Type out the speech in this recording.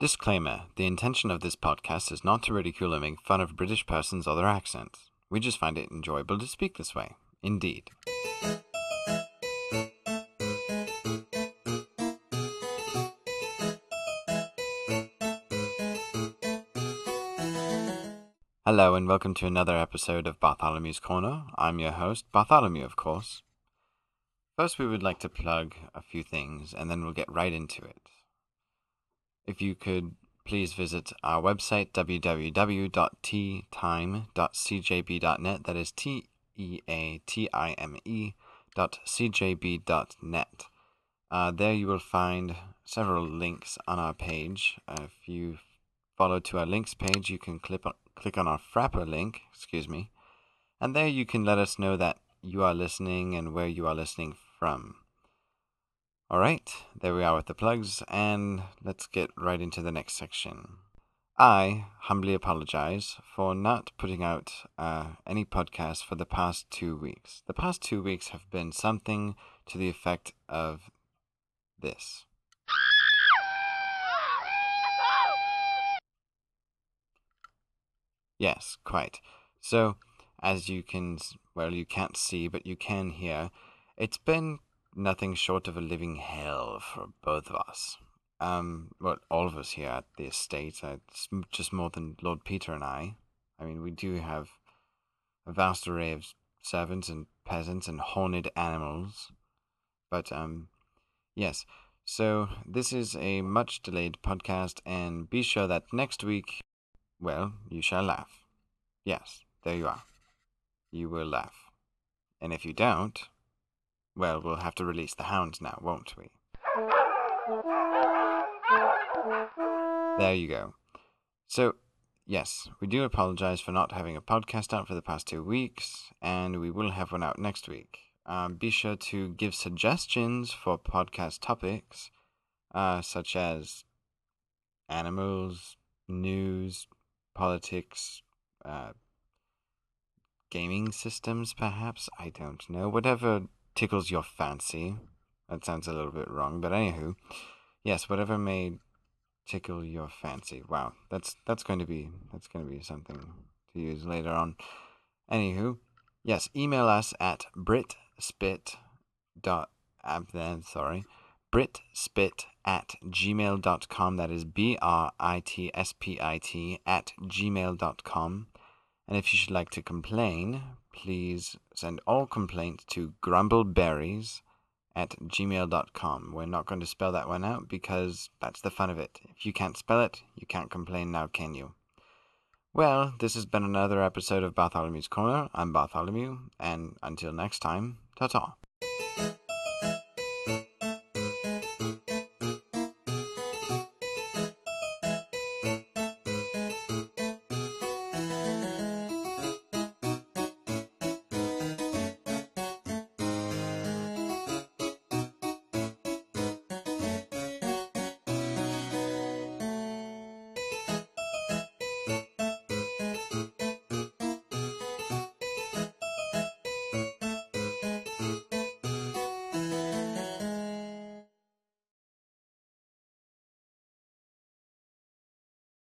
Disclaimer The intention of this podcast is not to ridicule or make fun of British persons or their accents. We just find it enjoyable to speak this way. Indeed. Hello, and welcome to another episode of Bartholomew's Corner. I'm your host, Bartholomew, of course. First, we would like to plug a few things, and then we'll get right into it. If you could please visit our website, www.teatime.cjb.net. That is T E A T I M E dot cjb.net. Uh, there you will find several links on our page. Uh, if you follow to our links page, you can click on, click on our Frappr link, excuse me, and there you can let us know that you are listening and where you are listening from. All right, there we are with the plugs, and let's get right into the next section. I humbly apologize for not putting out uh, any podcasts for the past two weeks. The past two weeks have been something to the effect of this. Yes, quite. So, as you can, well, you can't see, but you can hear, it's been nothing short of a living hell for both of us. Um, well, all of us here at the estate. Uh, just more than Lord Peter and I. I mean, we do have a vast array of servants and peasants and horned animals. But, um, yes. So, this is a much delayed podcast, and be sure that next week well, you shall laugh. Yes, there you are. You will laugh. And if you don't, well, we'll have to release the hounds now, won't we? There you go. So, yes, we do apologize for not having a podcast out for the past two weeks, and we will have one out next week. Um, be sure to give suggestions for podcast topics, uh, such as animals, news, politics, uh, gaming systems, perhaps? I don't know. Whatever tickles your fancy. That sounds a little bit wrong, but anywho, yes, whatever may tickle your fancy. Wow, that's that's going to be that's going to be something to use later on. Anywho, yes, email us at britspit dot then sorry britspit at gmail.com. That is B R I T S P I T at gmail.com. And if you should like to complain, please send all complaints to grumbleberries at gmail.com. We're not going to spell that one out because that's the fun of it. If you can't spell it, you can't complain now, can you? Well, this has been another episode of Bartholomew's Corner. I'm Bartholomew, and until next time, ta ta.